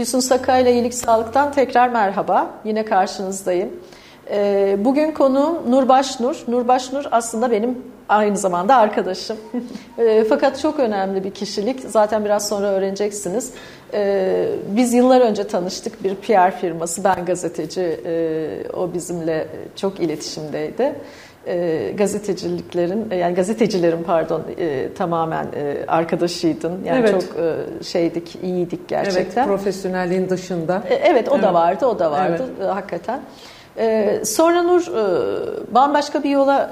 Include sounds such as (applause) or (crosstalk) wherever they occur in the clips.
Füsun Sakay ile İyilik Sağlık'tan tekrar merhaba. Yine karşınızdayım. Ee, bugün konuğum Nurbaş Nur. Nurbaş Nur aslında benim aynı zamanda arkadaşım. (laughs) Ee, fakat çok önemli bir kişilik. Zaten biraz sonra öğreneceksiniz. Ee, biz yıllar önce tanıştık. Bir PR firması, ben gazeteci. O bizimle çok iletişimdeydi e, gazeteciliklerin yani gazetecilerin pardon e, tamamen e, arkadaşıydın. Yani evet. çok e, şeydik, iyiydik gerçekten. Evet, profesyonelliğin dışında. E, evet, o evet. da vardı, o da vardı evet. e, hakikaten. E, sonra Nur e, bambaşka bir yola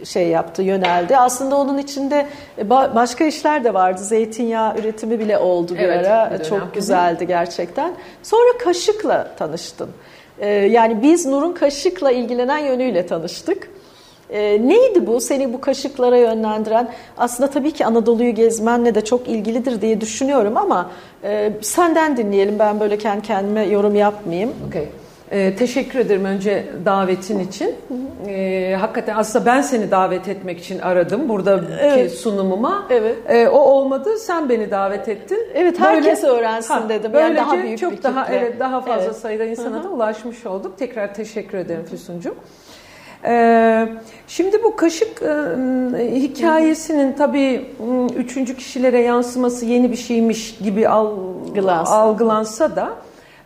e, şey yaptı, yöneldi. Aslında onun içinde e, başka işler de vardı. Zeytinyağı üretimi bile oldu bir evet, ara. Bir çok güzeldi gerçekten. Sonra kaşıkla tanıştın. E, yani biz Nur'un kaşıkla ilgilenen yönüyle tanıştık. E, neydi bu seni bu kaşıklara yönlendiren? Aslında tabii ki Anadolu'yu gezmenle de çok ilgilidir diye düşünüyorum ama e, senden dinleyelim. Ben böyle kendi kendime yorum yapmayayım. Okay. Ee, teşekkür ederim önce davetin için. Ee, hakikaten aslında ben seni davet etmek için aradım buradaki evet. sunumuma. Evet. Ee, o olmadı, sen beni davet ettin. Evet, herkes böyle, öğrensin ha, dedim. Böylece yani daha büyük çok bir daha evet daha fazla evet. sayıda insana Hı-hı. da ulaşmış olduk. Tekrar teşekkür ederim Füsuncuğum. Ee, şimdi bu kaşık e, hikayesinin tabii üçüncü kişilere yansıması yeni bir şeymiş gibi algılansa, algılansa da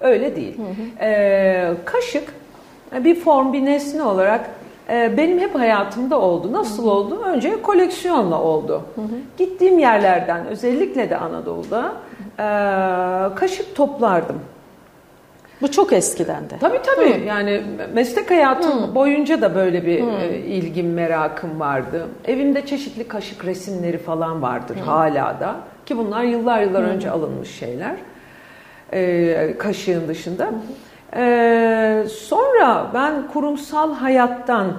öyle değil. Hı hı. Ee, kaşık bir form, bir nesne olarak e, benim hep hayatımda oldu. Nasıl hı hı. oldu? Önce koleksiyonla oldu. Hı hı. Gittiğim yerlerden özellikle de Anadolu'da e, kaşık toplardım. Bu çok eskiden de. Tabii tabii. Hı. Yani meslek hayatım Hı. boyunca da böyle bir Hı. E, ilgim, merakım vardı. Evimde çeşitli kaşık resimleri falan vardır Hı. hala da. Ki bunlar yıllar yıllar Hı. önce alınmış şeyler. Ee, kaşığın dışında. Hı. Ee, sonra ben kurumsal hayattan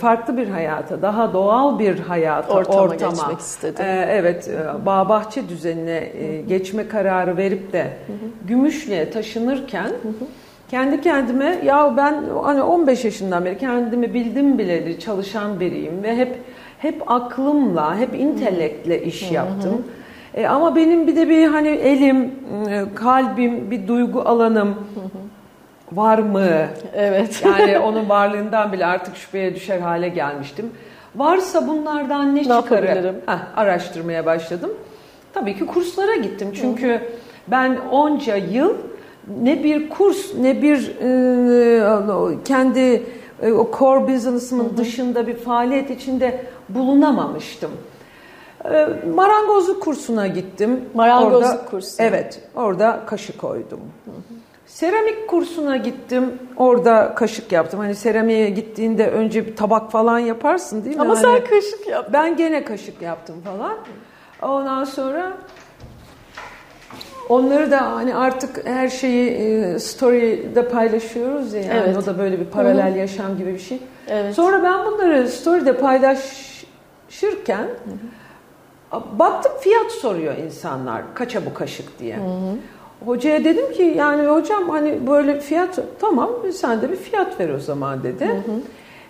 farklı bir hayata, daha doğal bir hayata, ortama, ortama. geçmek istedim. Evet, bağ bahçe düzenine geçme kararı verip de Gümüşlü'ye taşınırken kendi kendime ya ben hani 15 yaşından beri kendimi bildim bileli çalışan biriyim ve hep hep aklımla, hep intelektle iş yaptım. E, ama benim bir de bir hani elim, kalbim, bir duygu alanım, var mı? Evet. (laughs) Yani onun varlığından bile artık şüpheye düşer hale gelmiştim. Varsa bunlardan ne, ne çıkarım? Heh, araştırmaya başladım. Tabii ki kurslara gittim. Çünkü Hı. ben onca yıl ne bir kurs ne bir e, kendi e, o core business'ımın dışında bir faaliyet içinde bulunamamıştım. E, marangozluk kursuna gittim. Marangozluk orada, kursu. Evet, orada kaşı koydum. Hı hı. Seramik kursuna gittim. Orada kaşık yaptım. Hani seramiğe gittiğinde önce bir tabak falan yaparsın değil mi? Ama hani sen kaşık yap. Ben gene kaşık yaptım falan. Ondan sonra onları da hani artık her şeyi e, story'de paylaşıyoruz ya. Yani evet. o da böyle bir paralel Hı-hı. yaşam gibi bir şey. Evet. Sonra ben bunları story'de paylaşırken Hı-hı. baktım fiyat soruyor insanlar. Kaça bu kaşık diye. Hı-hı. Hocaya dedim ki yani hocam hani böyle fiyat tamam sen de bir fiyat ver o zaman dedi. Hı hı.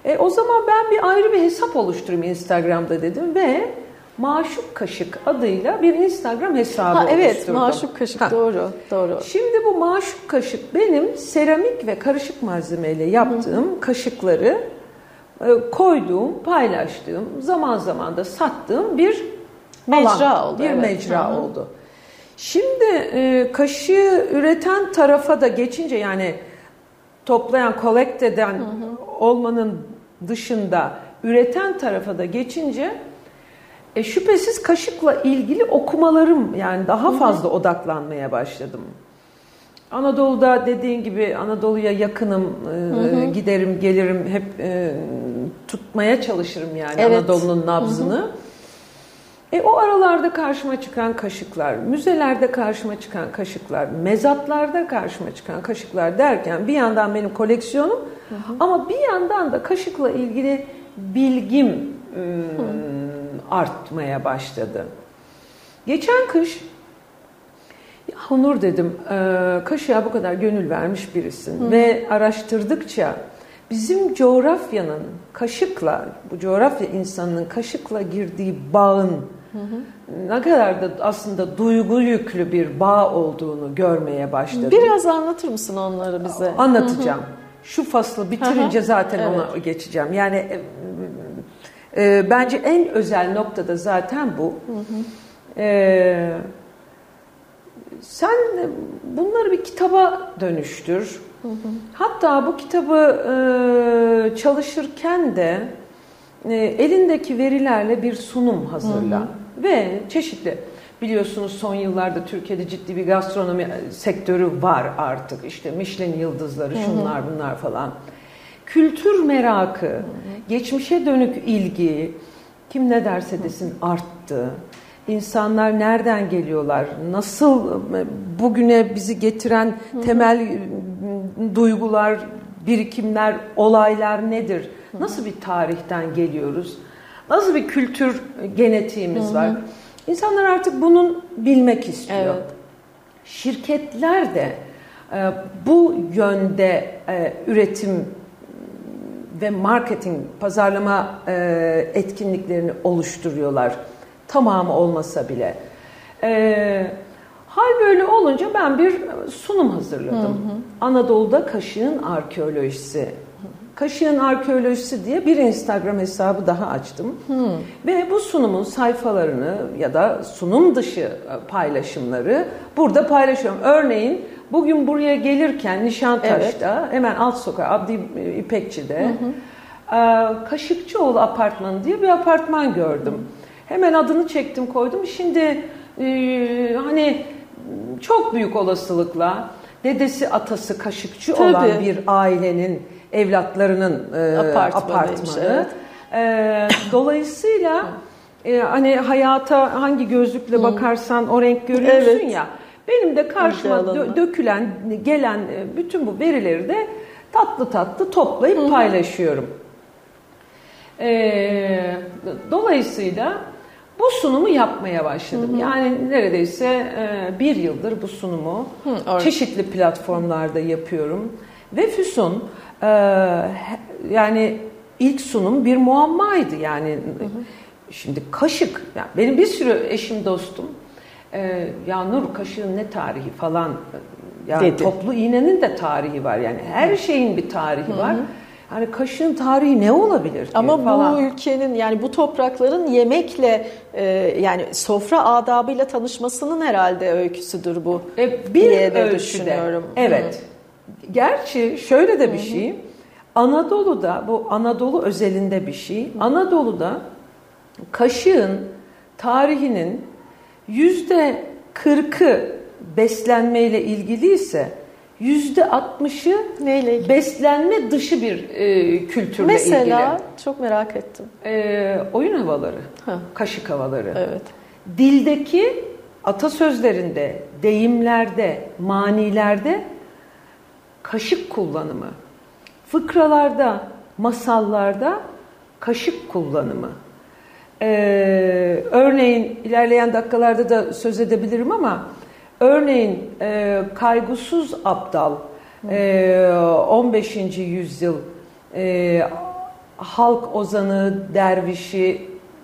E, o zaman ben bir ayrı bir hesap oluşturayım Instagram'da dedim ve Maşuk Kaşık adıyla bir Instagram hesabı ha, evet, oluşturdum. Evet Maşuk Kaşık ha. doğru doğru. Şimdi bu Maşuk Kaşık benim seramik ve karışık malzemeyle yaptığım hı kaşıkları e, koyduğum, paylaştığım, zaman zaman da sattığım bir mecra alan, oldu. Bir evet. mecra hı. oldu. Şimdi e, kaşığı üreten tarafa da geçince yani toplayan, kolekt eden hı hı. olmanın dışında üreten tarafa da geçince e, şüphesiz kaşıkla ilgili okumalarım yani daha fazla hı hı. odaklanmaya başladım. Anadolu'da dediğin gibi Anadolu'ya yakınım, e, hı hı. giderim, gelirim, hep e, tutmaya çalışırım yani evet. Anadolu'nun nabzını. Hı hı. E o aralarda karşıma çıkan kaşıklar, müzelerde karşıma çıkan kaşıklar, mezatlarda karşıma çıkan kaşıklar derken bir yandan benim koleksiyonum hı hı. ama bir yandan da kaşıkla ilgili bilgim ıı, artmaya başladı. Geçen kış ya Nur dedim, e, kaşığa bu kadar gönül vermiş birisin hı. ve araştırdıkça bizim coğrafyanın kaşıkla, bu coğrafya insanının kaşıkla girdiği bağın Hı hı. Ne kadar da aslında duygu yüklü bir bağ olduğunu görmeye başladım. Biraz anlatır mısın onları bize? Anlatacağım. Hı hı. Şu faslı bitirince zaten evet. ona geçeceğim. Yani e, e, bence en özel noktada zaten bu. Hı hı. E, sen bunları bir kitaba dönüştür. Hı hı. Hatta bu kitabı e, çalışırken de e, elindeki verilerle bir sunum hazırla. Hı hı. Ve çeşitli biliyorsunuz son yıllarda Türkiye'de ciddi bir gastronomi e, sektörü var artık. İşte Michelin yıldızları, şunlar bunlar falan. Kültür merakı, hı hı. geçmişe dönük ilgi kim ne derse desin arttı. İnsanlar nereden geliyorlar? Nasıl e, bugüne bizi getiren temel duygular, birikimler, olaylar nedir? Nasıl bir tarihten geliyoruz? Nasıl bir kültür genetiğimiz var? İnsanlar artık bunun bilmek istiyor. Evet. Şirketler de e, bu yönde üretim ve marketing, pazarlama etkinliklerini oluşturuyorlar Tamamı olmasa bile. Hal böyle olunca ben bir sunum hazırladım. Hı hı. Anadolu'da kaşığın arkeolojisi. Kaşığın arkeolojisi diye bir Instagram hesabı daha açtım. Hı. Ve bu sunumun sayfalarını ya da sunum dışı paylaşımları burada paylaşıyorum. Örneğin bugün buraya gelirken Nişantaş'ta evet. hemen alt sokak Abdi İpekçi'de hı hı. Kaşıkçıoğlu Apartmanı diye bir apartman gördüm. Hemen adını çektim koydum. Şimdi e, hani çok büyük olasılıkla dedesi atası kaşıkçı Tabii. olan bir ailenin evlatlarının e, apartmanı. Evet. E, dolayısıyla e, hani hayata hangi gözlükle bakarsan o renk görüyorsun evet. ya. Benim de karşıma dö- dökülen, gelen e, bütün bu verileri de tatlı tatlı toplayıp Hı. paylaşıyorum. E, dolayısıyla bu sunumu yapmaya başladım. Hı hı. Yani neredeyse e, bir yıldır bu sunumu hı, çeşitli platformlarda yapıyorum. Ve Füsun e, yani ilk sunum bir muammaydı. Yani hı hı. şimdi kaşık, yani benim bir sürü eşim dostum e, ya Nur kaşığın ne tarihi falan yani Dedi. toplu iğnenin de tarihi var. Yani her şeyin bir tarihi hı hı. var. Hani kaşığın tarihi ne olabilir? Ama falan. bu ülkenin yani bu toprakların yemekle e, yani sofra adabıyla tanışmasının herhalde öyküsüdür bu. E, bir diye de düşünüyorum. Evet. Hı. Gerçi şöyle de bir şey. Anadolu'da bu Anadolu özelinde bir şey. Anadolu'da kaşığın tarihinin yüzde kırkı beslenmeyle ilgiliyse yüzde altmışı neyle beslenme dışı bir e, kültürle Mesela, ilgili. Mesela çok merak ettim. E, oyun havaları, ha. kaşık havaları. Evet. Dildeki atasözlerinde, deyimlerde, manilerde kaşık kullanımı. Fıkralarda, masallarda kaşık kullanımı. Ee, örneğin ilerleyen dakikalarda da söz edebilirim ama Örneğin e, kaygısız aptal e, 15. yüzyıl e, halk ozanı, dervişi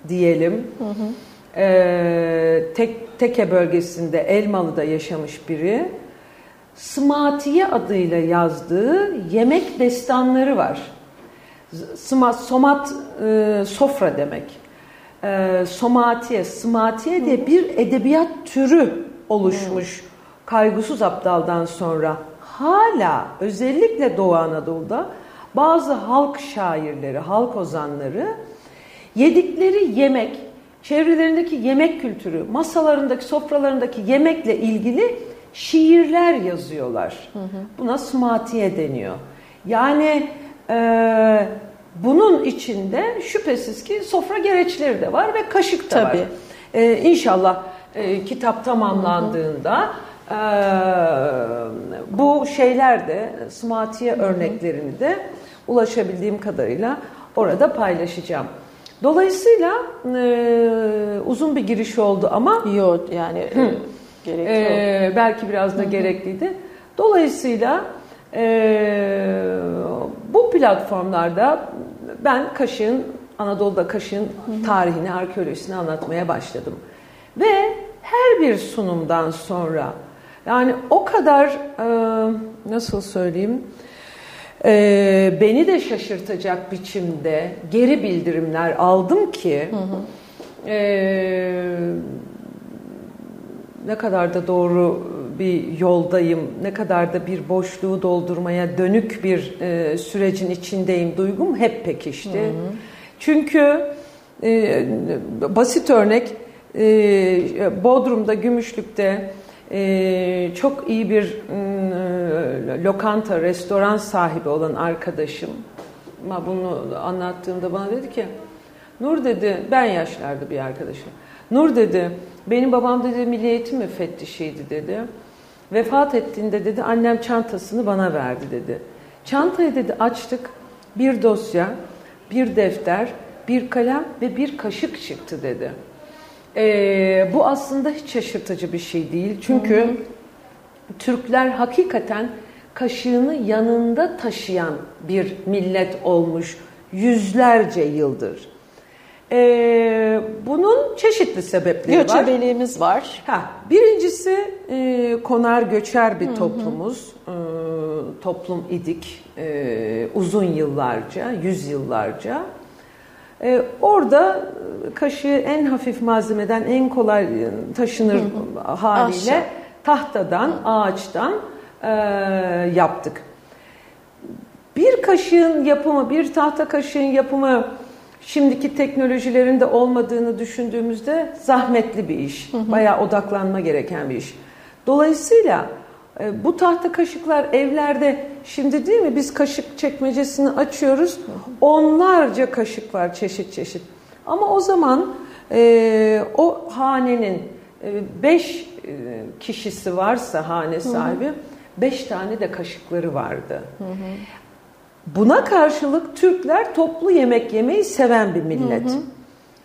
diyelim. Hı hı. E, tek, Teke bölgesinde Elmalı'da yaşamış biri. Smatiye adıyla yazdığı yemek destanları var. Smat, somat e, sofra demek. E, somatiye, smatiye diye bir edebiyat türü oluşmuş hmm. kaygısız aptaldan sonra hala özellikle Doğu Anadolu'da bazı halk şairleri, halk ozanları yedikleri yemek, çevrelerindeki yemek kültürü, masalarındaki, sofralarındaki yemekle ilgili şiirler yazıyorlar. Hı hı. Buna smatiye deniyor. Yani e, bunun içinde şüphesiz ki sofra gereçleri de var ve kaşık da Tabii. var. E, inşallah e, kitap tamamlandığında e, bu şeyler de smatiye örneklerini de ulaşabildiğim kadarıyla orada paylaşacağım. Dolayısıyla e, uzun bir giriş oldu ama yok yani e, gerek e, belki biraz da Hı-hı. gerekliydi. Dolayısıyla e, bu platformlarda ben kaşığın Anadolu'da kaşığın tarihini, arkeolojisini anlatmaya başladım. Ve her bir sunumdan sonra yani o kadar e, nasıl söyleyeyim e, beni de şaşırtacak biçimde geri bildirimler aldım ki hı hı. E, ne kadar da doğru bir yoldayım, ne kadar da bir boşluğu doldurmaya dönük bir e, sürecin içindeyim duygum hep pekişti. Hı hı. Çünkü e, basit örnek e, Bodrum'da, Gümüşlük'te e, çok iyi bir e, lokanta, restoran sahibi olan arkadaşım bunu anlattığımda bana dedi ki Nur dedi, ben yaşlarda bir arkadaşım. Nur dedi, benim babam dedi milli eğitim müfettişiydi dedi. Vefat ettiğinde dedi annem çantasını bana verdi dedi. Çantayı dedi açtık, bir dosya, bir defter, bir kalem ve bir kaşık çıktı dedi. Ee, bu aslında hiç şaşırtıcı bir şey değil. Çünkü hı hı. Türkler hakikaten kaşığını yanında taşıyan bir millet olmuş yüzlerce yıldır. Ee, bunun çeşitli sebepleri var. Göçebeliğimiz var. Ha, birincisi e, konar göçer bir toplumuz. E, toplum idik e, uzun yıllarca, yüz yıllarca. E, orada kaşığı en hafif malzemeden en kolay taşınır hı hı. haliyle Aşağı. tahtadan, hı. ağaçtan e, yaptık. Bir kaşığın yapımı, bir tahta kaşığın yapımı şimdiki teknolojilerin de olmadığını düşündüğümüzde zahmetli bir iş. Hı hı. Bayağı odaklanma gereken bir iş. Dolayısıyla e, bu tahta kaşıklar evlerde şimdi değil mi biz kaşık çekmecesini açıyoruz. Onlarca kaşık var çeşit çeşit. Ama o zaman e, o hanenin e, beş e, kişisi varsa hane sahibi hı hı. beş tane de kaşıkları vardı. Hı hı. Buna karşılık Türkler toplu yemek yemeyi seven bir millet. Hı hı.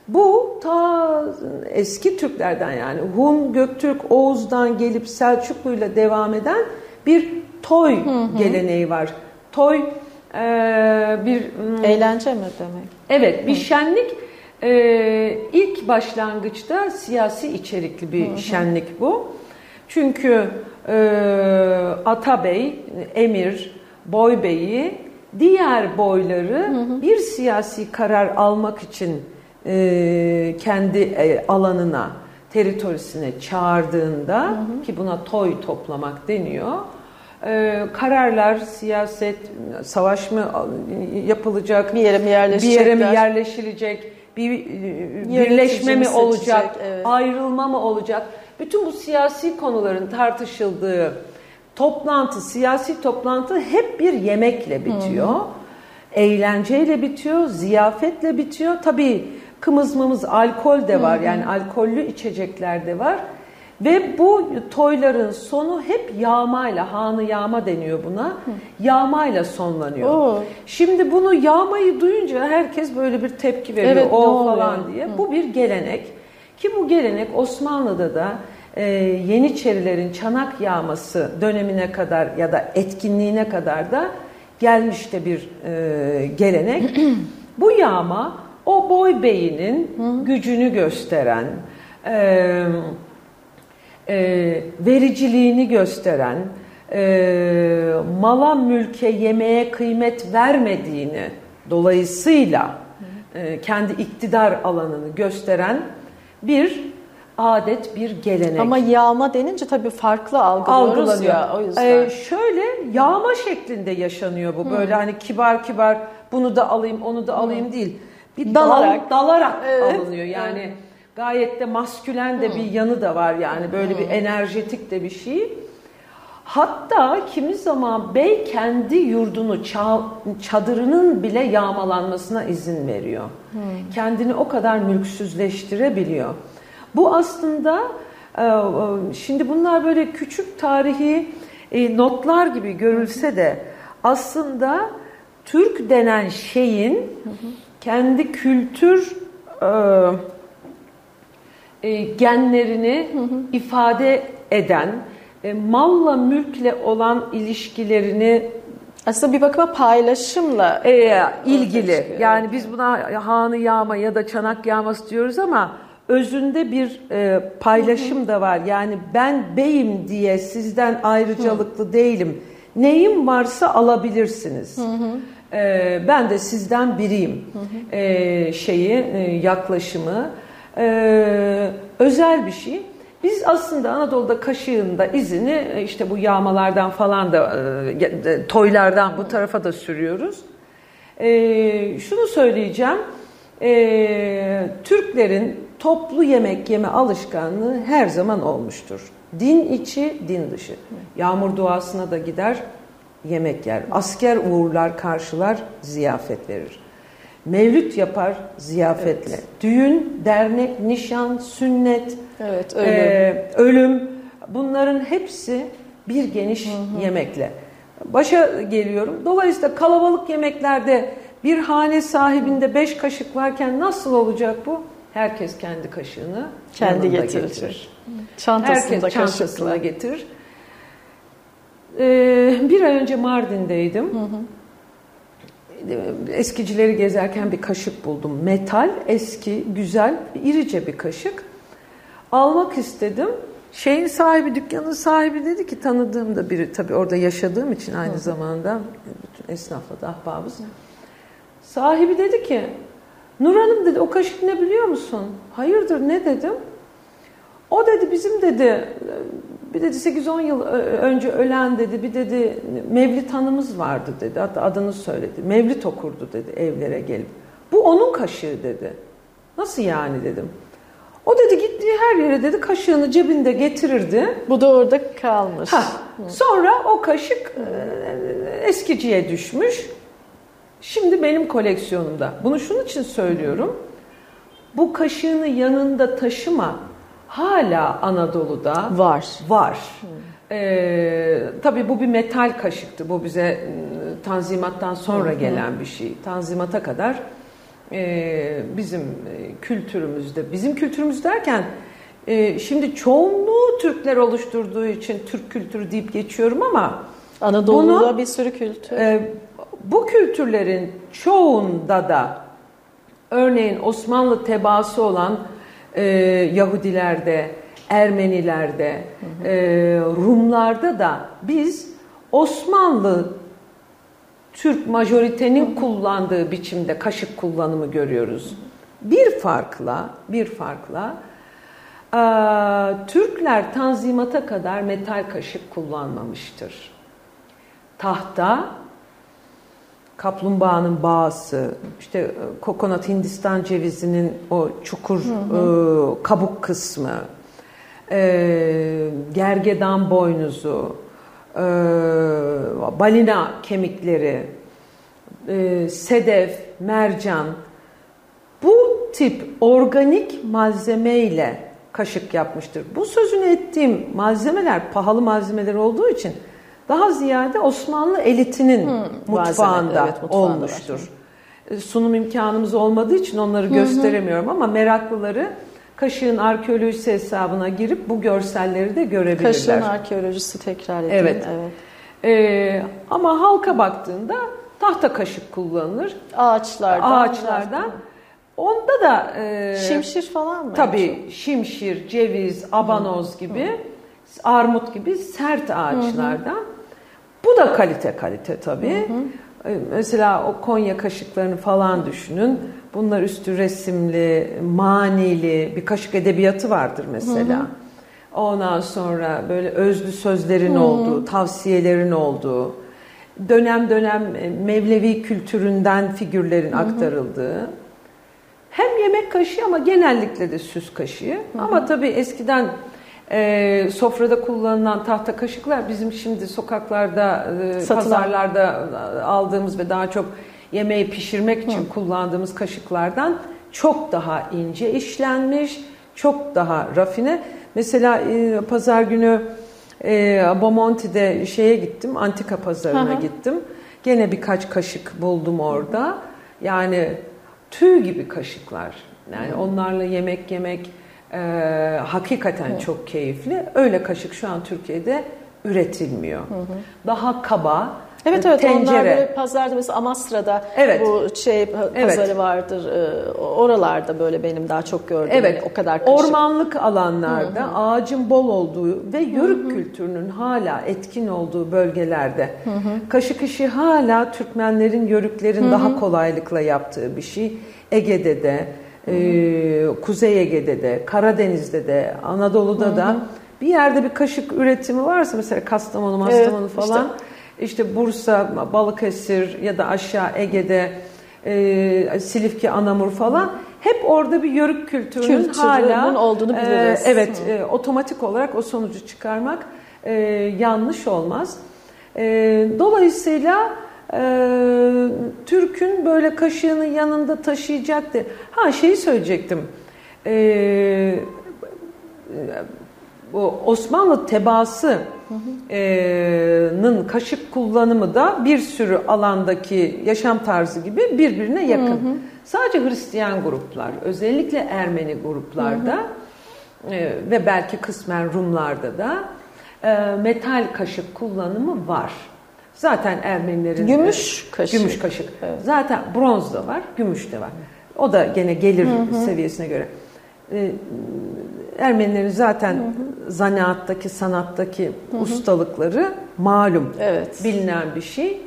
Bu ta eski Türklerden yani Hun, Göktürk, Oğuz'dan gelip Selçuklu'yla devam eden bir toy hı hı. geleneği var. Toy e, bir... Eğlence mi demek? Evet bir hı. şenlik. E, ilk başlangıçta siyasi içerikli bir hı hı. şenlik bu. Çünkü e, Atabey, Emir, Boybeyi diğer boyları hı hı. bir siyasi karar almak için e, kendi e, alanına, teritorisine çağırdığında hı hı. ki buna toy toplamak deniyor. E, kararlar, siyaset, savaş mı yapılacak, bir yere mi yerleşecekler, bir yere mi yerleşilecek, bir e, birleşme mi olacak, evet. ayrılma mı olacak? Bütün bu siyasi konuların tartışıldığı toplantı, siyasi toplantı hep bir yemekle bitiyor. Hı. Eğlenceyle bitiyor, ziyafetle bitiyor. Tabii kımızmamız alkol de var. Hı. Yani alkollü içecekler de var. Ve bu toyların sonu hep yağmayla, hanı yağma deniyor buna. Hı. Yağmayla sonlanıyor. Oo. Şimdi bunu yağmayı duyunca herkes böyle bir tepki veriyor. Evet, o falan diye. Hı. Bu bir gelenek. Ki bu gelenek Osmanlı'da da e, Yeniçerilerin çanak yağması dönemine kadar ya da etkinliğine kadar da gelmiş bir e, gelenek. (clears throat) Bu yağma o boy beyinin gücünü gösteren, e, e, vericiliğini gösteren, e, mala mülke yemeğe kıymet vermediğini dolayısıyla e, kendi iktidar alanını gösteren bir adet, bir gelenek. Ama yağma denince tabii farklı algılıyoruz Algılanıyor. ya o yüzden. Ee, şöyle yağma şeklinde yaşanıyor bu. Böyle hmm. hani kibar kibar bunu da alayım, onu da alayım hmm. değil. Bir dalarak, dal, dalarak evet. alınıyor. Yani evet. gayet de maskülen de hmm. bir yanı da var yani. Böyle hmm. bir enerjetik de bir şey. Hatta kimi zaman bey kendi yurdunu, çadırının bile yağmalanmasına izin veriyor. Hmm. Kendini o kadar mülksüzleştirebiliyor. Bu aslında e, e, şimdi bunlar böyle küçük tarihi e, notlar gibi görülse de aslında Türk denen şeyin kendi kültür genlerini ifade eden, malla mülkle olan ilişkilerini Aslında bir bakıma paylaşımla e, ilgili. Yani biz buna hanı yağma ya da çanak yağması diyoruz ama özünde bir e, paylaşım da var. Yani ben beyim diye sizden ayrıcalıklı hı. değilim. Neyim varsa alabilirsiniz. Hı hı. E, ben de sizden biriyim. Hı hı. E, şeyi, e, yaklaşımı e, özel bir şey. Biz aslında Anadolu'da kaşığında izini e, işte bu yağmalardan falan da e, toylardan bu tarafa da sürüyoruz. E, şunu söyleyeceğim. E, Türklerin toplu yemek yeme alışkanlığı her zaman olmuştur. Din içi, din dışı. Yağmur duasına da gider, yemek yer. Asker uğurlar, karşılar, ziyafet verir. Mevlüt yapar ziyafetle. Evet. Düğün, dernek, nişan, sünnet, evet, ölüm. E, ölüm bunların hepsi bir geniş hı hı. yemekle. Başa geliyorum. Dolayısıyla kalabalık yemeklerde bir hane sahibinde beş kaşık varken nasıl olacak bu? Herkes kendi kaşığını kendi getirir. getirir. Çantasında Herkes çantasına getirir. Ee, bir ay önce Mardin'deydim. Hı hı eskicileri gezerken bir kaşık buldum. Metal, eski, güzel, irice bir kaşık. Almak istedim. Şeyin sahibi, dükkanın sahibi dedi ki tanıdığım da biri tabii orada yaşadığım için aynı Hı. zamanda bütün esnafla da ahbabız. Sahibi dedi ki Nur Hanım dedi o kaşık ne biliyor musun? Hayırdır ne dedim? O dedi bizim dedi bir dedi 8-10 yıl önce ölen dedi bir dedi Mevlit Hanımız vardı dedi. Hatta adını söyledi. Mevlit okurdu dedi evlere gelip. Bu onun kaşığı dedi. Nasıl yani dedim. O dedi gittiği her yere dedi kaşığını cebinde getirirdi. Bu da orada kalmış. Ha, sonra o kaşık e, eskiciye düşmüş. Şimdi benim koleksiyonumda. Bunu şunun için söylüyorum. Bu kaşığını yanında taşıma hala Anadolu'da var. Var. Ee, tabii bu bir metal kaşıktı. Bu bize ıı, Tanzimat'tan sonra gelen bir şey. Tanzimata kadar e, bizim kültürümüzde, bizim kültürümüz derken e, şimdi çoğunluğu Türkler oluşturduğu için Türk kültürü deyip geçiyorum ama Anadolu'da bunu, bir sürü kültür. E, bu kültürlerin çoğunda da örneğin Osmanlı tebaası olan e, Yahudilerde, Ermenilerde, hı hı. E, Rumlarda da biz Osmanlı Türk majoritenin kullandığı biçimde kaşık kullanımı görüyoruz. Bir farkla, bir farkla e, Türkler tanzimata kadar metal kaşık kullanmamıştır. Tahta kaplumbağanın bağısı, işte e, kokonat Hindistan cevizinin o çukur hı hı. E, kabuk kısmı, e, gergedan boynuzu, e, balina kemikleri, e, sedef, mercan bu tip organik malzemeyle kaşık yapmıştır. Bu sözünü ettiğim malzemeler pahalı malzemeler olduğu için daha ziyade Osmanlı elitinin hmm, mutfağında evet, olmuştur. Var. E, sunum imkanımız olmadığı için onları hı hı. gösteremiyorum ama meraklıları kaşığın arkeolojisi hesabına girip bu görselleri de görebilirler. Kaşığın arkeolojisi tekrar edeyim. Evet. evet. Ee, ama halka baktığında tahta kaşık kullanılır. Ağaçlardan. Ağaçlardan. Onda da e, şimşir falan mı? Tabii şimşir, ceviz, abanoz gibi, hı. armut gibi sert ağaçlardan. Hı hı. Bu da kalite kalite tabii. Hı hı. Mesela o Konya kaşıklarını falan düşünün. Bunlar üstü resimli, manili, bir kaşık edebiyatı vardır mesela. Hı hı. Ondan sonra böyle özlü sözlerin hı. olduğu, tavsiyelerin olduğu, dönem dönem e, Mevlevi kültüründen figürlerin hı hı. aktarıldığı. Hem yemek kaşığı ama genellikle de süs kaşığı. Hı hı. Ama tabii eskiden e, sofrada kullanılan tahta kaşıklar bizim şimdi sokaklarda, e, pazarlarda aldığımız ve daha çok yemeği pişirmek için Hı. kullandığımız kaşıklardan çok daha ince işlenmiş, çok daha rafine. Mesela e, pazar günü e, Bomonti'de şeye gittim, antika pazarına Hı. gittim. Gene birkaç kaşık buldum orada. Yani tüy gibi kaşıklar. Yani onlarla yemek yemek e, hakikaten hı. çok keyifli. Öyle kaşık şu an Türkiye'de üretilmiyor. Hı hı. Daha kaba, Evet evet tencere. onlar böyle pazarda mesela Amasra'da evet. bu şey pazarı evet. vardır. Ee, oralarda böyle benim daha çok gördüğüm evet. yani o kadar kaşık. Ormanlık alanlarda Hı-hı. ağacın bol olduğu ve yörük Hı-hı. kültürünün hala etkin olduğu bölgelerde Hı-hı. kaşık işi hala Türkmenlerin yörüklerin Hı-hı. daha kolaylıkla yaptığı bir şey. Ege'de de, e, Kuzey Ege'de de, Karadeniz'de de, Anadolu'da Hı-hı. da bir yerde bir kaşık üretimi varsa mesela Kastamonu, Mastamonu evet, falan işte işte Bursa, Balıkesir ya da aşağı Ege'de e, Silifke, Anamur falan hep orada bir yörük kültürünün, kültürünün hala olduğunu biliriz. E, evet, e, otomatik olarak o sonucu çıkarmak e, yanlış olmaz. E, dolayısıyla Türk'ün böyle kaşığını yanında taşıyacaktı. Ha şeyi söyleyecektim. E, bu Osmanlı tebaasının kaşık kullanımı da bir sürü alandaki yaşam tarzı gibi birbirine yakın. Hı hı. Sadece Hristiyan gruplar, özellikle Ermeni gruplarda hı hı. E, ve belki kısmen Rumlarda da e, metal kaşık kullanımı var. Zaten Ermenilerin gümüş kaşık. Gümüş kaşık. Evet. Zaten bronz da var, gümüş de var. O da gene gelir hı hı. seviyesine göre. E, Ermenilerin zaten hı hı. zanaattaki, sanattaki hı hı. ustalıkları malum, evet. bilinen bir şey.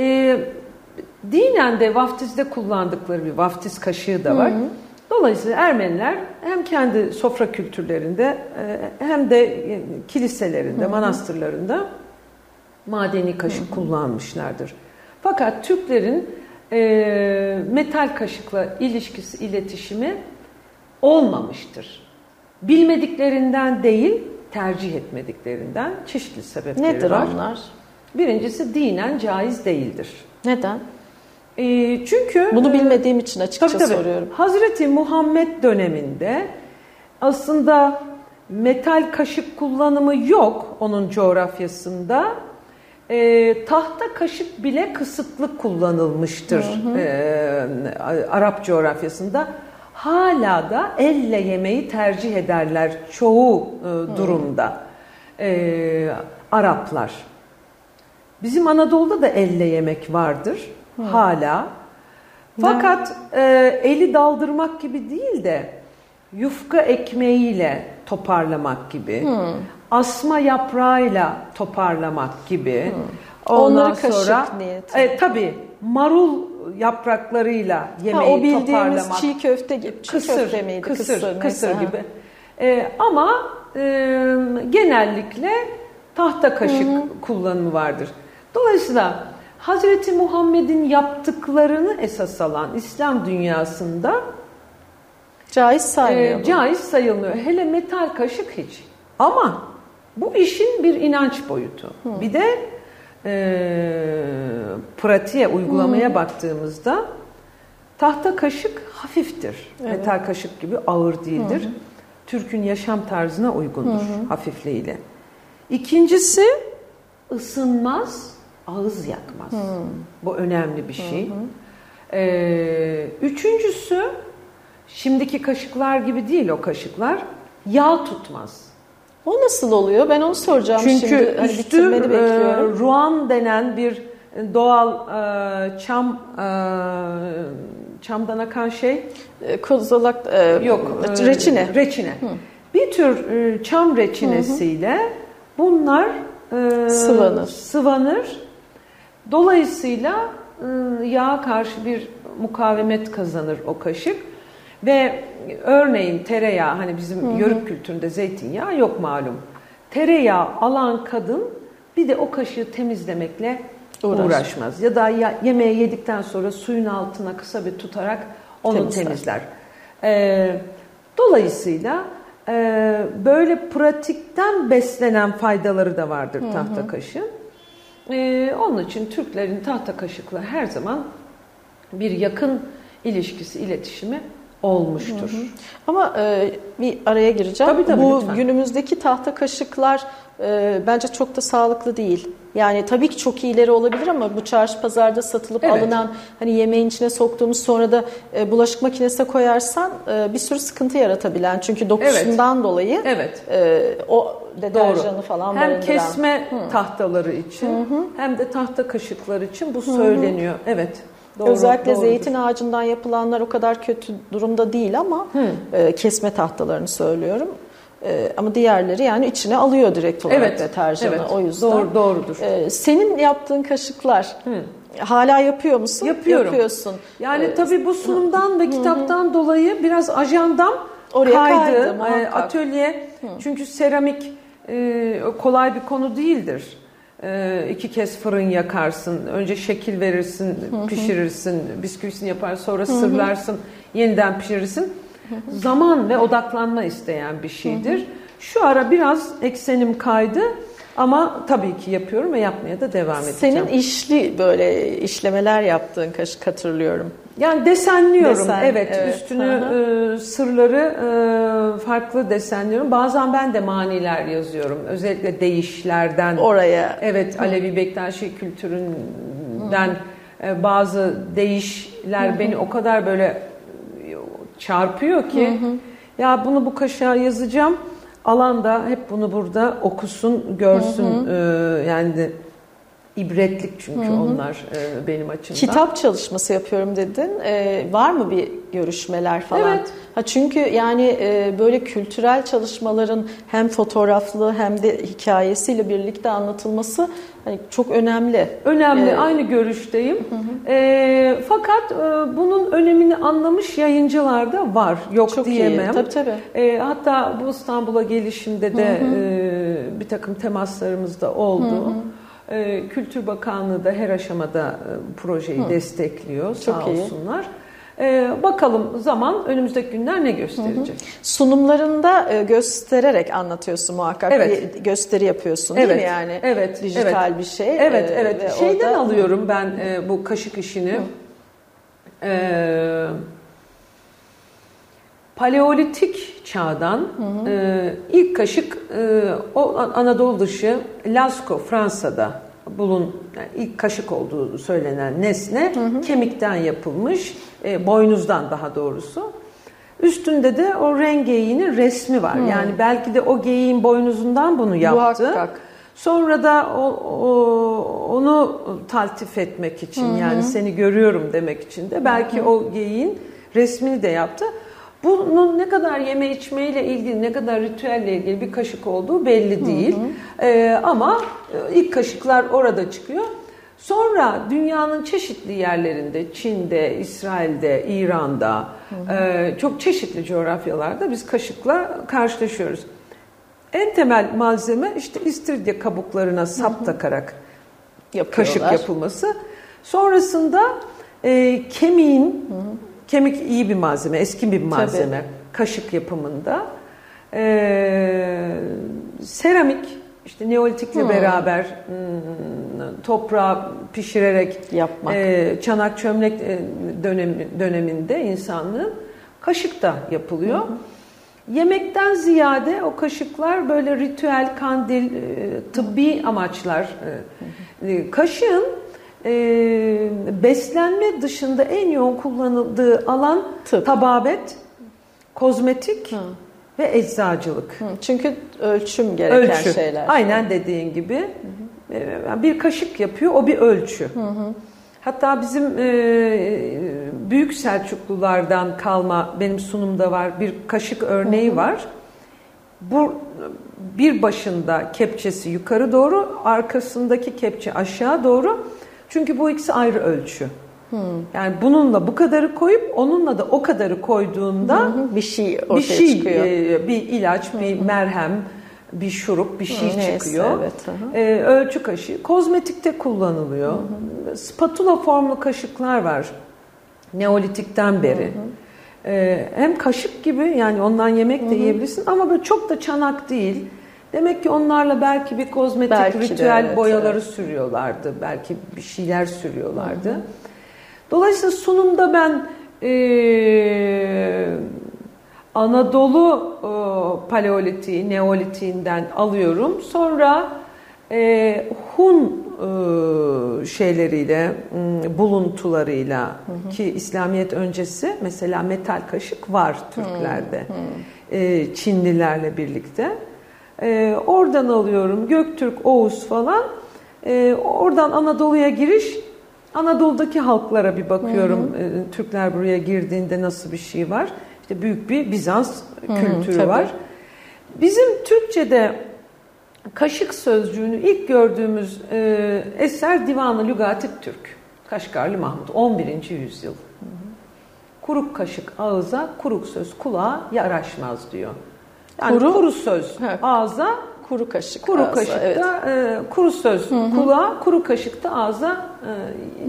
E, dinen de vaftizde kullandıkları bir vaftiz kaşığı da var. Hı hı. Dolayısıyla Ermeniler hem kendi sofra kültürlerinde e, hem de e, kiliselerinde, hı hı. manastırlarında madeni kaşık kullanmışlardır. Fakat Türklerin e, metal kaşıkla ilişkisi, iletişimi olmamıştır. Bilmediklerinden değil, tercih etmediklerinden çeşitli sebepleri Nedir var. Nedir onlar? Birincisi dinen caiz değildir. Neden? E, çünkü... Bunu bilmediğim için açıkça tabii, tabii, soruyorum. Hazreti Muhammed döneminde aslında metal kaşık kullanımı yok onun coğrafyasında. E, tahta kaşık bile kısıtlı kullanılmıştır hı hı. E, Arap coğrafyasında hala da elle yemeği tercih ederler çoğu e, durumda e, Araplar. Bizim Anadolu'da da elle yemek vardır hmm. hala. Fakat e, eli daldırmak gibi değil de yufka ekmeğiyle toparlamak gibi, hmm. Asma yaprağıyla toparlamak gibi. Hmm. Ondan Onları sonra niyeti. E, tabii marul yapraklarıyla yemeği ha, o bildiğimiz toparlamak. çiğ köfte gibi. Çiğ kısır, köfte miydi? Kısır, kısır, kısır gibi. Ee, ama e, genellikle tahta kaşık Hı-hı. kullanımı vardır. Dolayısıyla Hazreti Muhammed'in yaptıklarını esas alan İslam dünyasında caiz sayılmıyor. E, caiz sayılmıyor. Hele metal kaşık hiç. Ama bu işin bir inanç boyutu. Hı. Bir de e, pratiğe, uygulamaya hmm. baktığımızda tahta kaşık hafiftir. Evet. Metal kaşık gibi ağır değildir. Hmm. Türk'ün yaşam tarzına uygundur hmm. hafifliğiyle. İkincisi ısınmaz, ağız yakmaz. Hmm. Bu önemli bir şey. Hmm. Ee, üçüncüsü şimdiki kaşıklar gibi değil o kaşıklar. Yağ tutmaz. O nasıl oluyor? Ben onu soracağım Çünkü şimdi. Hani üstü e, bekliyorum. ruan denen bir doğal e, çam e, çamdan akan şey. E, kozalak e, yok e, reçine. Reçine. Hı. Bir tür e, çam reçinesiyle hı hı. bunlar e, sıvanır. sıvanır. Dolayısıyla e, yağa karşı bir mukavemet kazanır o kaşık. Ve örneğin tereyağı hani bizim hı hı. yörük kültüründe zeytinyağı yok malum. Tereyağı alan kadın bir de o kaşığı temizlemekle Uğraş. uğraşmaz. Ya da ya, yemeği yedikten sonra suyun altına kısa bir tutarak onu temizler. temizler. Ee, dolayısıyla e, böyle pratikten beslenen faydaları da vardır hı hı. tahta kaşığın. Ee, onun için Türklerin tahta kaşıkla her zaman bir yakın ilişkisi, iletişimi olmuştur. Hı hı. Ama e, bir araya gireceğim. Tabii, tabii, Bu lütfen. günümüzdeki tahta kaşıklar e, bence çok da sağlıklı değil. Yani tabii ki çok iyileri olabilir ama bu çarşı pazarda satılıp Evet. alınan hani yemeğin içine soktuğumuz sonra da e, bulaşık makinesine koyarsan e, bir sürü sıkıntı yaratabilen. Çünkü dokusundan dolayı Evet. e, o deterjanı falan Hem barındıran. kesme tahtaları için hem de tahta kaşıklar için bu söyleniyor. Evet. Doğru, Özellikle doğrudur. zeytin ağacından yapılanlar o kadar kötü durumda değil ama e, kesme tahtalarını söylüyorum. E, ama diğerleri yani içine alıyor direkt olarak Evet, deterjanı. evet. O yüzden. Doğru, doğrudur. E, senin yaptığın kaşıklar hala yapıyor musun? Yapıyorum. Yapıyorsun. Yani E, tabii bu sunumdan ve kitaptan dolayı biraz ajandam Oraya kaydı. kaydı, Ee, muhakkak. Atölye çünkü seramik e, kolay bir konu değildir. E, iki kez fırın yakarsın. Önce şekil verirsin, pişirirsin, bisküvisini yapar, sonra sırlarsın, yeniden pişirirsin. Zaman ve odaklanma isteyen bir şeydir. Şu ara biraz eksenim kaydı ama tabii ki yapıyorum ve yapmaya da devam edeceğim. Senin işli böyle işlemeler yaptığın kaşık hatırlıyorum. Yani desenliyorum. Desen, evet, evet. üstünü Hı e, sırları e, farklı desenliyorum. Bazen ben de maniler yazıyorum. Özellikle değişlerden. Oraya. Evet, Alevi Bektaşi kültüründen e, bazı değişler beni o kadar böyle çarpıyor ki ya bunu bu kaşığa yazacağım. Alan da hep bunu burada okusun, görsün. E, yani ibretlik çünkü onlar e, benim açımdan. Kitap çalışması yapıyorum dedin. Ee, var mı bir görüşmeler falan? Evet. Ha çünkü yani e, böyle kültürel çalışmaların hem fotoğraflı hem de hikayesiyle birlikte anlatılması hani çok önemli. Önemli, Ee, aynı görüşteyim. Ee, fakat e, bunun önemini anlamış yayıncılar da var, yok Çok iyi. diyemem. Tabii, tabii. Ee, hatta bu İstanbul'a gelişimde de e, bir takım temaslarımız da oldu. Ee, Kültür Bakanlığı da her aşamada e, projeyi destekliyor, sağ Çok iyi. olsunlar. Ee, bakalım zaman önümüzdeki günler ne gösterecek? Sunumlarında e, göstererek anlatıyorsun muhakkak. Evet. Bir gösteri yapıyorsun değil mi yani? Evet. Dijital evet. bir şey. Evet, Ee, evet. ve Şeyden orada- alıyorum ben e, bu kaşık işini. Ee, Paleolitik çağdan e, ilk kaşık e, o Anadolu dışı Lascaux Fransa'da bulun yani ilk kaşık olduğu söylenen nesne kemikten yapılmış, e, boynuzdan daha doğrusu. Üstünde de o rengeyiğinin resmi var. Yani belki de o geyiğin boynuzundan bunu yaptı. Muhakkak. Sonra da o, o- onu taltif etmek için yani seni görüyorum demek için de belki o geyiğin resmini de yaptı. Bunun ne kadar yeme içmeyle ilgili, ne kadar ritüelle ilgili bir kaşık olduğu belli değil. Ee, ama e, ilk kaşıklar orada çıkıyor. Sonra dünyanın çeşitli yerlerinde, Çin'de, İsrail'de, İran'da, e, çok çeşitli coğrafyalarda biz kaşıkla karşılaşıyoruz. En temel malzeme işte istiridye kabuklarına sap takarak yapıyorlar. kaşık yapılması. Sonrasında e, kemiğin, kemik iyi bir malzeme, eski bir malzeme kaşık yapımında. E, seramik, işte Neolitikle beraber hmm, toprağı pişirerek Yapmak. e, çanak çömlek e, dönemi, döneminde insanlığın kaşık da yapılıyor. Yemekten ziyade o kaşıklar böyle ritüel, kandil, e, tıbbi amaçlar. e, e, Kaşığın e, beslenme dışında en yoğun kullanıldığı alan Tıp. tababet, kozmetik ve eczacılık. Hı, Çünkü ölçüm gereken Ölçü. şeyler. Aynen dediğin gibi. Ee, Bir kaşık yapıyor, o bir ölçü. Hatta bizim e, büyük Selçuklulardan kalma benim sunumda var bir kaşık örneği var. Bu bir başında kepçesi yukarı doğru, arkasındaki kepçe aşağı doğru. Çünkü bu ikisi ayrı ölçü. Yani bununla bu kadarı koyup onunla da o kadarı koyduğunda hı, bir şey ortaya bir şey, çıkıyor. e, bir ilaç, bir merhem, bir şurup, bir şey neyse, çıkıyor. evet. E, ölçü kaşığı. Kozmetikte kullanılıyor. Spatula formlu kaşıklar var. Neolitikten beri. E, hem kaşık gibi yani ondan yemek de yiyebilirsin ama böyle çok da çanak değil. Demek ki onlarla belki bir kozmetik Belki de, ritüel evet, boyaları evet. sürüyorlardı. Belki bir şeyler sürüyorlardı. Dolayısıyla sunumda ben e, Anadolu e, paleolitiği, neolitiğinden alıyorum. Sonra e, Hun e, şeyleriyle, buluntularıyla hı hı. ki İslamiyet öncesi mesela metal kaşık var Türklerde. Hı hı. E, Çinlilerle birlikte. E, oradan alıyorum Göktürk, Oğuz falan. E, oradan Anadolu'ya giriş Anadolu'daki halklara bir bakıyorum. Hı hı. E, Türkler buraya girdiğinde nasıl bir şey var? İşte büyük bir Bizans hı, kültürü tabii. var. Bizim Türkçe'de kaşık sözcüğünü ilk gördüğümüz e, eser Divanı Lügatip Türk. Kaşgarlı Mahmut 11. yüzyıl. Hı hı. Kuruk kaşık ağıza, kuruk söz kulağa yaraşmaz diyor. Yani kuru, kuru söz ha. ağza, kuru kaşık kuru ağza, kaşıkta evet. e, kuru söz hı hı. kulağa, kuru kaşıkta ağza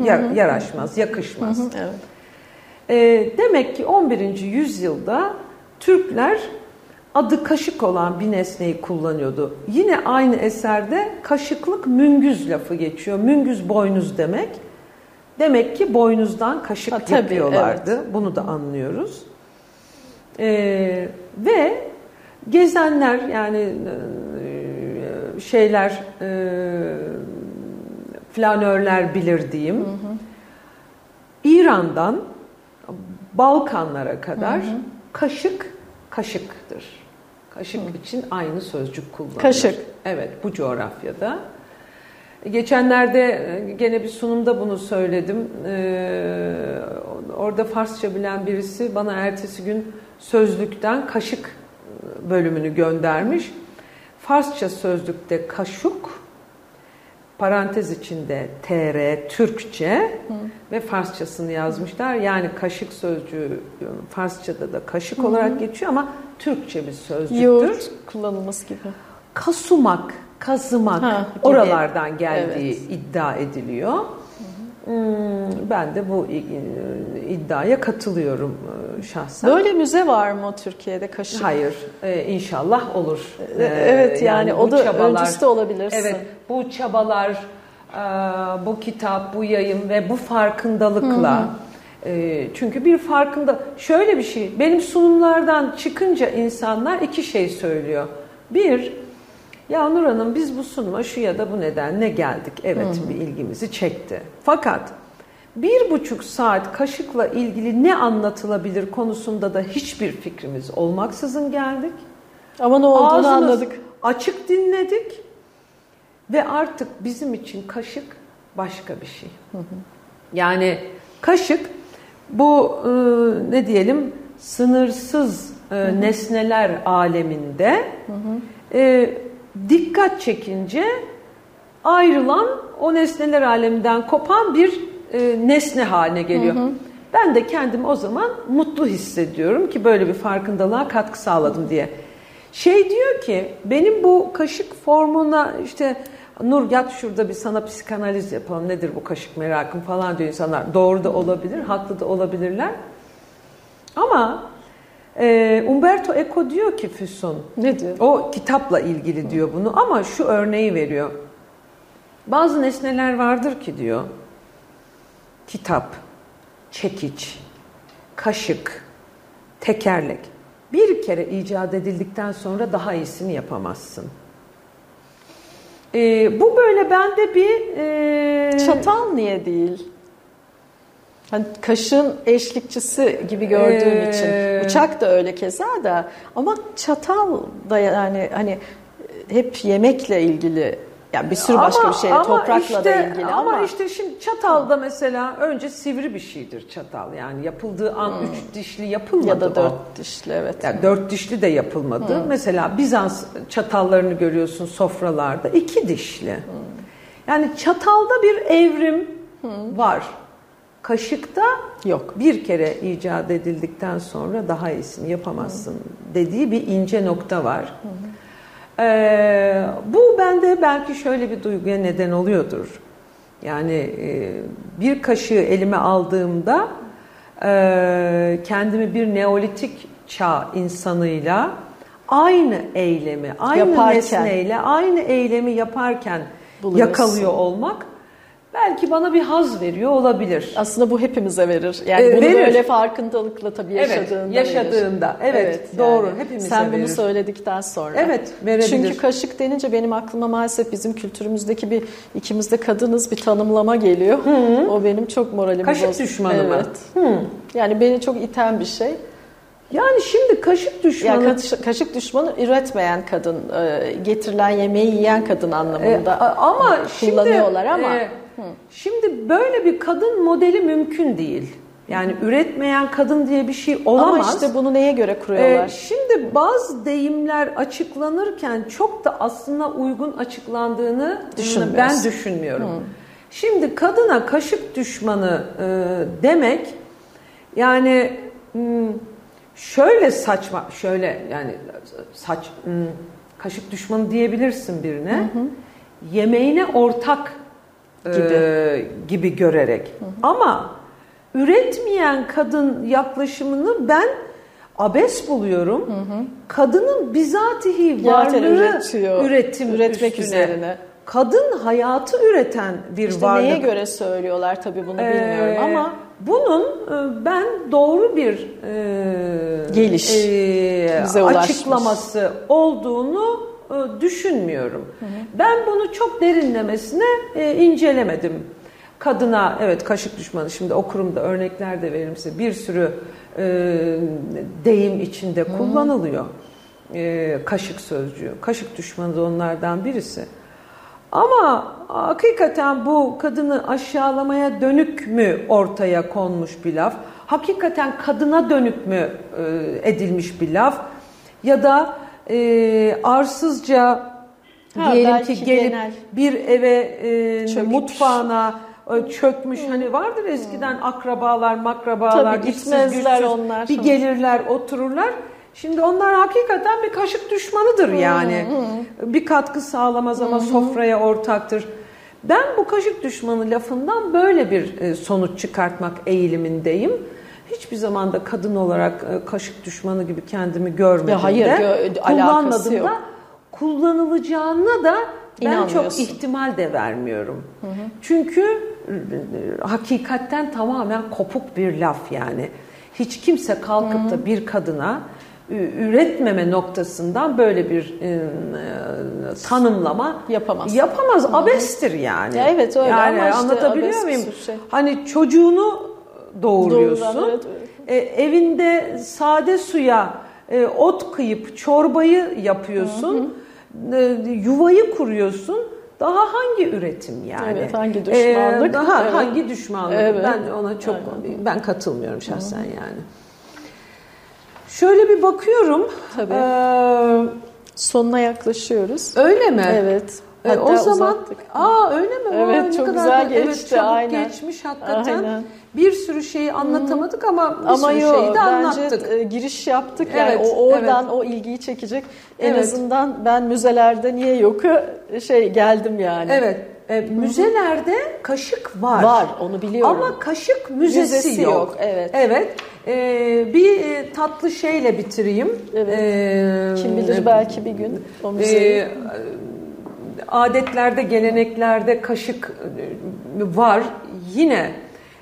e, yar, yaraşmaz, yakışmaz. Hı hı, evet. E, demek ki 11. yüzyılda Türkler adı kaşık olan bir nesneyi kullanıyordu. Yine aynı eserde kaşıklık müngüz lafı geçiyor. Müngüz boynuz demek. Demek ki boynuzdan kaşık ha, tabii, yapıyorlardı. Evet. Bunu da anlıyoruz. Ee, ve gezenler yani e, şeyler e, flanörler bilir diyeyim. Hı hı. İran'dan Balkanlara kadar hı hı. kaşık kaşıktır. Kaşık hı. için aynı sözcük kullanılır. Kaşık. Evet bu coğrafyada. Geçenlerde e, gene bir sunumda bunu söyledim. Ee, orada Farsça bilen birisi bana ertesi gün sözlükten kaşık bölümünü göndermiş. Farsça sözlükte kaşuk parantez içinde TR Türkçe Hı. ve Farsçasını yazmışlar. Yani kaşık sözcüğü Farsçada da kaşık Hı. olarak geçiyor ama Türkçe bir sözcüktür. Yoğurt kullanılması gibi. Kasumak, kazımak ha, oralardan geldiği evet. iddia ediliyor. Hmm, ben de bu iddiaya katılıyorum e, şahsen. Böyle müze var mı Türkiye'de kaşık? Hayır, ee, inşallah olur. Evet yani, yani o da çabalar, öncüsü olabilirsin. Evet, bu çabalar, e, bu kitap, bu yayın ve bu farkındalıkla... Hı hı. E, çünkü bir farkında şöyle bir şey benim sunumlardan çıkınca insanlar iki şey söylüyor. Bir ya Nur Hanım biz bu sunuma şu ya da bu nedenle geldik. Evet Hı-hı. bir ilgimizi çekti. Fakat bir buçuk saat kaşıkla ilgili ne anlatılabilir konusunda da hiçbir fikrimiz olmaksızın geldik. Ama ne olduğunu Ağzımız anladık. açık dinledik ve artık bizim için kaşık başka bir şey. Hı hı. Yani kaşık bu e, ne diyelim sınırsız e, hı hı. nesneler aleminde hı hı. E, dikkat çekince ayrılan o nesneler aleminden kopan bir e, nesne haline geliyor. Hı hı. Ben de kendim o zaman mutlu hissediyorum ki böyle bir farkındalığa katkı sağladım diye. Şey diyor ki benim bu kaşık formuna işte Nur yat şurada bir sana psikanaliz yapalım nedir bu kaşık merakım falan diyor insanlar. Doğru da olabilir, haklı da olabilirler. Ama e, Umberto Eco diyor ki Füsun. Ne diyor? O kitapla ilgili diyor bunu ama şu örneği veriyor. Bazı nesneler vardır ki diyor. Kitap, çekiç, kaşık, tekerlek. Bir kere icat edildikten sonra daha iyisini yapamazsın. Ee, bu böyle bende bir... E... Çatal niye değil? Hani kaşın eşlikçisi gibi gördüğüm ee... için. Bıçak da öyle keza da. Ama çatal da yani hani hep yemekle ilgili yani bir sürü başka ama, bir şeyle toprakla işte, da ilgili ama. Ama işte şimdi çatalda mesela önce sivri bir şeydir çatal. Yani yapıldığı an hmm. üç dişli yapılmadı Ya da dört o. dişli evet. Yani dört dişli de yapılmadı. Hmm. Mesela Bizans çatallarını görüyorsun sofralarda iki dişli. Hmm. Yani çatalda bir evrim hmm. var. Kaşıkta yok. Bir kere icat edildikten sonra daha iyisini yapamazsın dediği bir ince nokta var. Ee, bu bende belki şöyle bir duyguya neden oluyordur. Yani e, bir kaşığı elime aldığımda e, kendimi bir neolitik çağ insanıyla aynı eylemi, aynı yaparken. nesneyle, aynı eylemi yaparken Buluyorsun. yakalıyor olmak belki bana bir haz veriyor olabilir. Aslında bu hepimize verir. Yani ee, bunu verir. böyle farkındalıkla tabii yaşadığında Evet, yaşadığında. Verir. Evet, evet doğru. Yani hepimize Sen verir. bunu söyledikten sonra. Evet, verebilir. Çünkü kaşık denince benim aklıma maalesef bizim kültürümüzdeki bir ikimiz de kadınız bir tanımlama geliyor. Hı-hı. O benim çok moralimi Kaşık bozuyor. düşmanı mı? Evet. Hı. Yani beni çok iten bir şey. Yani şimdi kaşık düşmanı... Ya kaşık düşmanı üretmeyen kadın, e, getirilen yemeği yiyen kadın anlamında e, ama kullanıyorlar şimdi, ama... E, şimdi böyle bir kadın modeli mümkün değil. Yani üretmeyen kadın diye bir şey olamaz. Ama işte bunu neye göre kuruyorlar? Ee, şimdi bazı deyimler açıklanırken çok da aslında uygun açıklandığını ben düşünmüyorum. Hı. Şimdi kadına kaşık düşmanı e, demek yani... Şöyle saçma, şöyle yani saç kaşık düşmanı diyebilirsin birine. Hı hı. Yemeğine ortak gibi, e, gibi görerek. Hı hı. Ama üretmeyen kadın yaklaşımını ben abes buluyorum. Hı hı. Kadının bizatihi varlığı üretiyor, üretim üretmek üstüne. üzerine. Kadın hayatı üreten bir işte varlık. Neye göre söylüyorlar tabii bunu bilmiyorum ee, ama bunun e, ben doğru bir e, geliş e, açıklaması olduğunu düşünmüyorum. Hı hı. Ben bunu çok derinlemesine e, incelemedim. Kadına evet kaşık düşmanı şimdi okurum da örnekler de veririm size bir sürü e, deyim içinde hı. kullanılıyor. E, kaşık sözcüğü. Kaşık düşmanı da onlardan birisi. Ama hakikaten bu kadını aşağılamaya dönük mü ortaya konmuş bir laf? Hakikaten kadına dönük mü e, edilmiş bir laf? Ya da e, arsızca ha, diyelim ki gelip genel. bir eve e, mutfağına e, çökmüş hmm. hani vardır eskiden hmm. akrabalar makrabalar Tabii gitmezler güçsüz, onlar. Bir gelirler otururlar. Şimdi onlar hakikaten bir kaşık düşmanıdır yani. Hı. Bir katkı sağlamaz ama hı. sofraya ortaktır. Ben bu kaşık düşmanı lafından böyle bir e, sonuç çıkartmak eğilimindeyim. Hiçbir zaman da kadın olarak e, kaşık düşmanı gibi kendimi görmedim ya hayır, de. Kullanmadım da kullanılacağına da ben çok ihtimal de vermiyorum. Hı hı. Çünkü e, hakikatten tamamen kopuk bir laf yani. Hiç kimse kalkıp da bir kadına üretmeme noktasından böyle bir e, tanımlama yapamaz. Yapamaz. Abestir yani. Ya evet öyle yani ama işte anlatabiliyor muyum? Şey. Hani çocuğunu doğuruyorsun. Doğrudan, evet, E, evinde sade suya e, ot kıyıp çorbayı yapıyorsun. Hı hı. E, yuvayı kuruyorsun. Daha hangi üretim yani? Evet, hangi düşmanlık? E, daha evet. hangi düşmanlık? Evet. Ben ona çok Aynen. ben katılmıyorum şahsen hı. yani. Şöyle bir bakıyorum. Tabii. Ee, Sonuna yaklaşıyoruz. Öyle mi? Evet. Hatta o zaman uzattık. aa öyle mi? Evet Vay, çok güzel da, geçti. Evet, aynen. geçmiş hakikaten. Aynen. Bir sürü şeyi anlatamadık ama bir ama sürü yo, şeyi de anlattık. Bence giriş yaptık evet, yani o oradan evet. o ilgiyi çekecek. En evet. azından ben müzelerde niye yok şey geldim yani. Evet. E, müzelerde kaşık var. Var, onu biliyorum. Ama kaşık müzesi, müzesi yok. yok. Evet. Evet. E, bir e, tatlı şeyle bitireyim. Evet. E, Kim bilir belki bir gün o müzeyi. E, adetlerde, geleneklerde kaşık e, var. Yine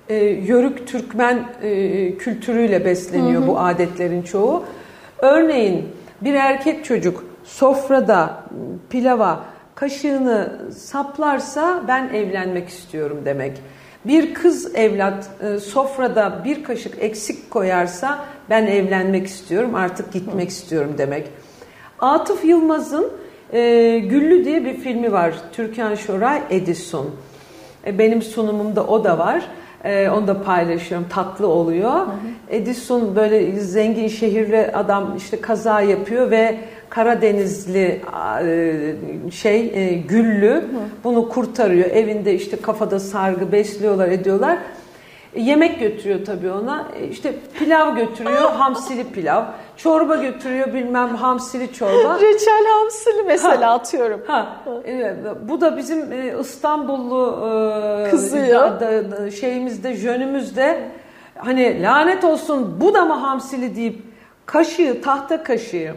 e, Yörük Türkmen e, kültürüyle besleniyor hı hı. bu adetlerin çoğu. Örneğin bir erkek çocuk sofrada pilava kaşığını saplarsa ben evlenmek istiyorum demek. Bir kız evlat e, sofrada bir kaşık eksik koyarsa ben evlenmek istiyorum artık gitmek istiyorum demek. Atıf Yılmaz'ın e, Güllü diye bir filmi var. Türkan Şoray Edison. E, benim sunumumda o da var. E, onu da paylaşıyorum. Tatlı oluyor. Hı hı. Edison böyle zengin şehirli adam işte kaza yapıyor ve Karadenizli e, şey e, Güllü bunu kurtarıyor. Evinde işte kafada sargı besliyorlar ediyorlar. Yemek götürüyor tabii ona. E, işte pilav götürüyor, (laughs) hamsili pilav. Çorba götürüyor bilmem hamsili çorba. (laughs) Reçel hamsili mesela ha, atıyorum. Ha, evet, bu da bizim İstanbullu kızıyor. Da, da, şeyimizde, jönümüzde hani lanet olsun bu da mı hamsili deyip kaşığı, tahta kaşığı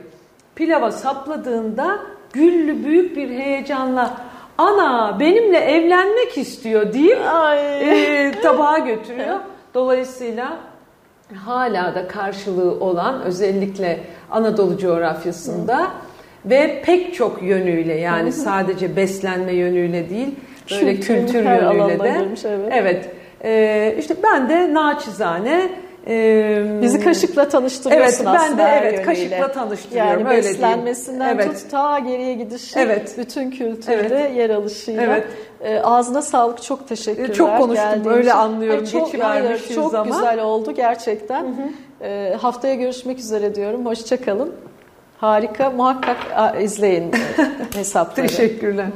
pilava sapladığında Güllü büyük bir heyecanla ana benimle evlenmek istiyor deyip e, tabağa götürüyor. Dolayısıyla hala da karşılığı olan özellikle Anadolu coğrafyasında Hı. ve pek çok yönüyle yani Hı. sadece beslenme yönüyle değil böyle kültür, kültür yönüyle de. Girmiş, evet. evet. E, işte ben de naçizane ee, Bizi kaşıkla tanıştırıyorsun evet, aslında. Ben de evet kaşıkla tanıştırıyorum. Yani öyle beslenmesinden evet. tut ta geriye gidişi evet. bütün kültürde evet. yer alışıyla. Evet. E, ağzına sağlık çok teşekkürler. Çok konuştum öyle için. anlıyorum. Hayır, çok, hayır, çok ama. güzel oldu gerçekten. Hı hı. E, haftaya görüşmek üzere diyorum. Hoşçakalın. Harika muhakkak izleyin (laughs) hesapları. Teşekkürler.